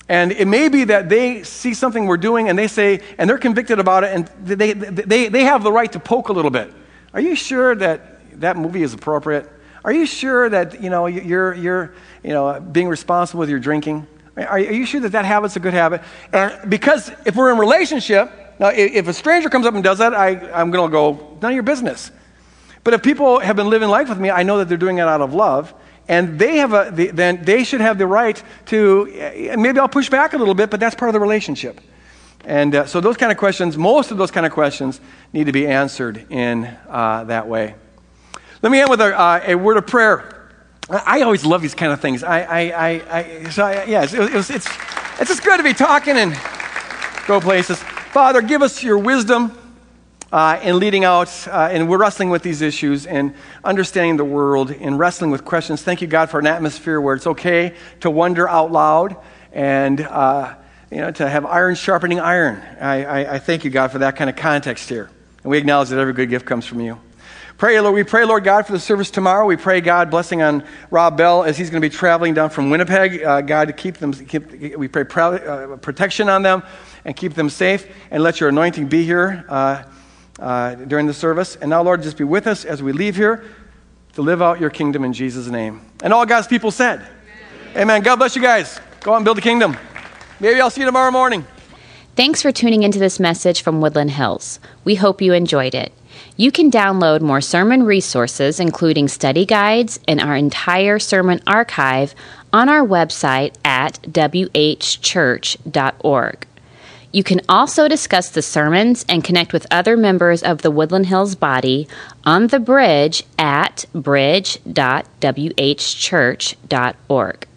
Speaker 1: and it may be that they see something we're doing and they say, and they're convicted about it, and they, they, they have the right to poke a little bit. Are you sure that that movie is appropriate? Are you sure that, you know, you're, you're you know, being responsible with your drinking? Are, you sure that that habit's a good habit? And because if we're in relationship, now if a stranger comes up and does that, I, I'm going to go, none of your business. But if people have been living life with me, I know that they're doing it out of love and they have a then they should have the right to eh, maybe i'll push back a little bit but that's part of the relationship. And uh, so those kind of questions most of those kind of questions need to be answered in uh, that way. Let me end with a, uh, a, word of prayer. I always love these kind of things. I, I, I, I so I, yeah, it was, it's, it's just good to be talking and go places. Father give us your wisdom uh, and leading out, uh, and we're wrestling with these issues and understanding the world and wrestling with questions. Thank you, God, for an atmosphere where it's okay to wonder out loud and uh, you know to have iron sharpening iron. I, I, I, thank you, God, for that kind of context here. And we acknowledge that every good gift comes from you. Pray, Lord, we pray, Lord God, for the service tomorrow. We pray, God, blessing on Rob Bell as he's going to be traveling down from Winnipeg. Uh, God, to keep them, keep, we pray uh, protection on them and keep them safe. And let your anointing be here uh, uh, during the service. And now, Lord, just be with us as we leave here to live out your kingdom in Jesus' name. And all God's people said, Amen. Amen. God bless you guys. Go out and build the kingdom. Maybe I'll see you tomorrow morning.
Speaker 10: Thanks for tuning into this message from Woodland Hills. We hope you enjoyed it. You can download more sermon resources, including study guides and our entire sermon archive, on our website at whchurch.org. You can also discuss the sermons and connect with other members of the Woodland Hills body on the bridge at bridge.whchurch.org.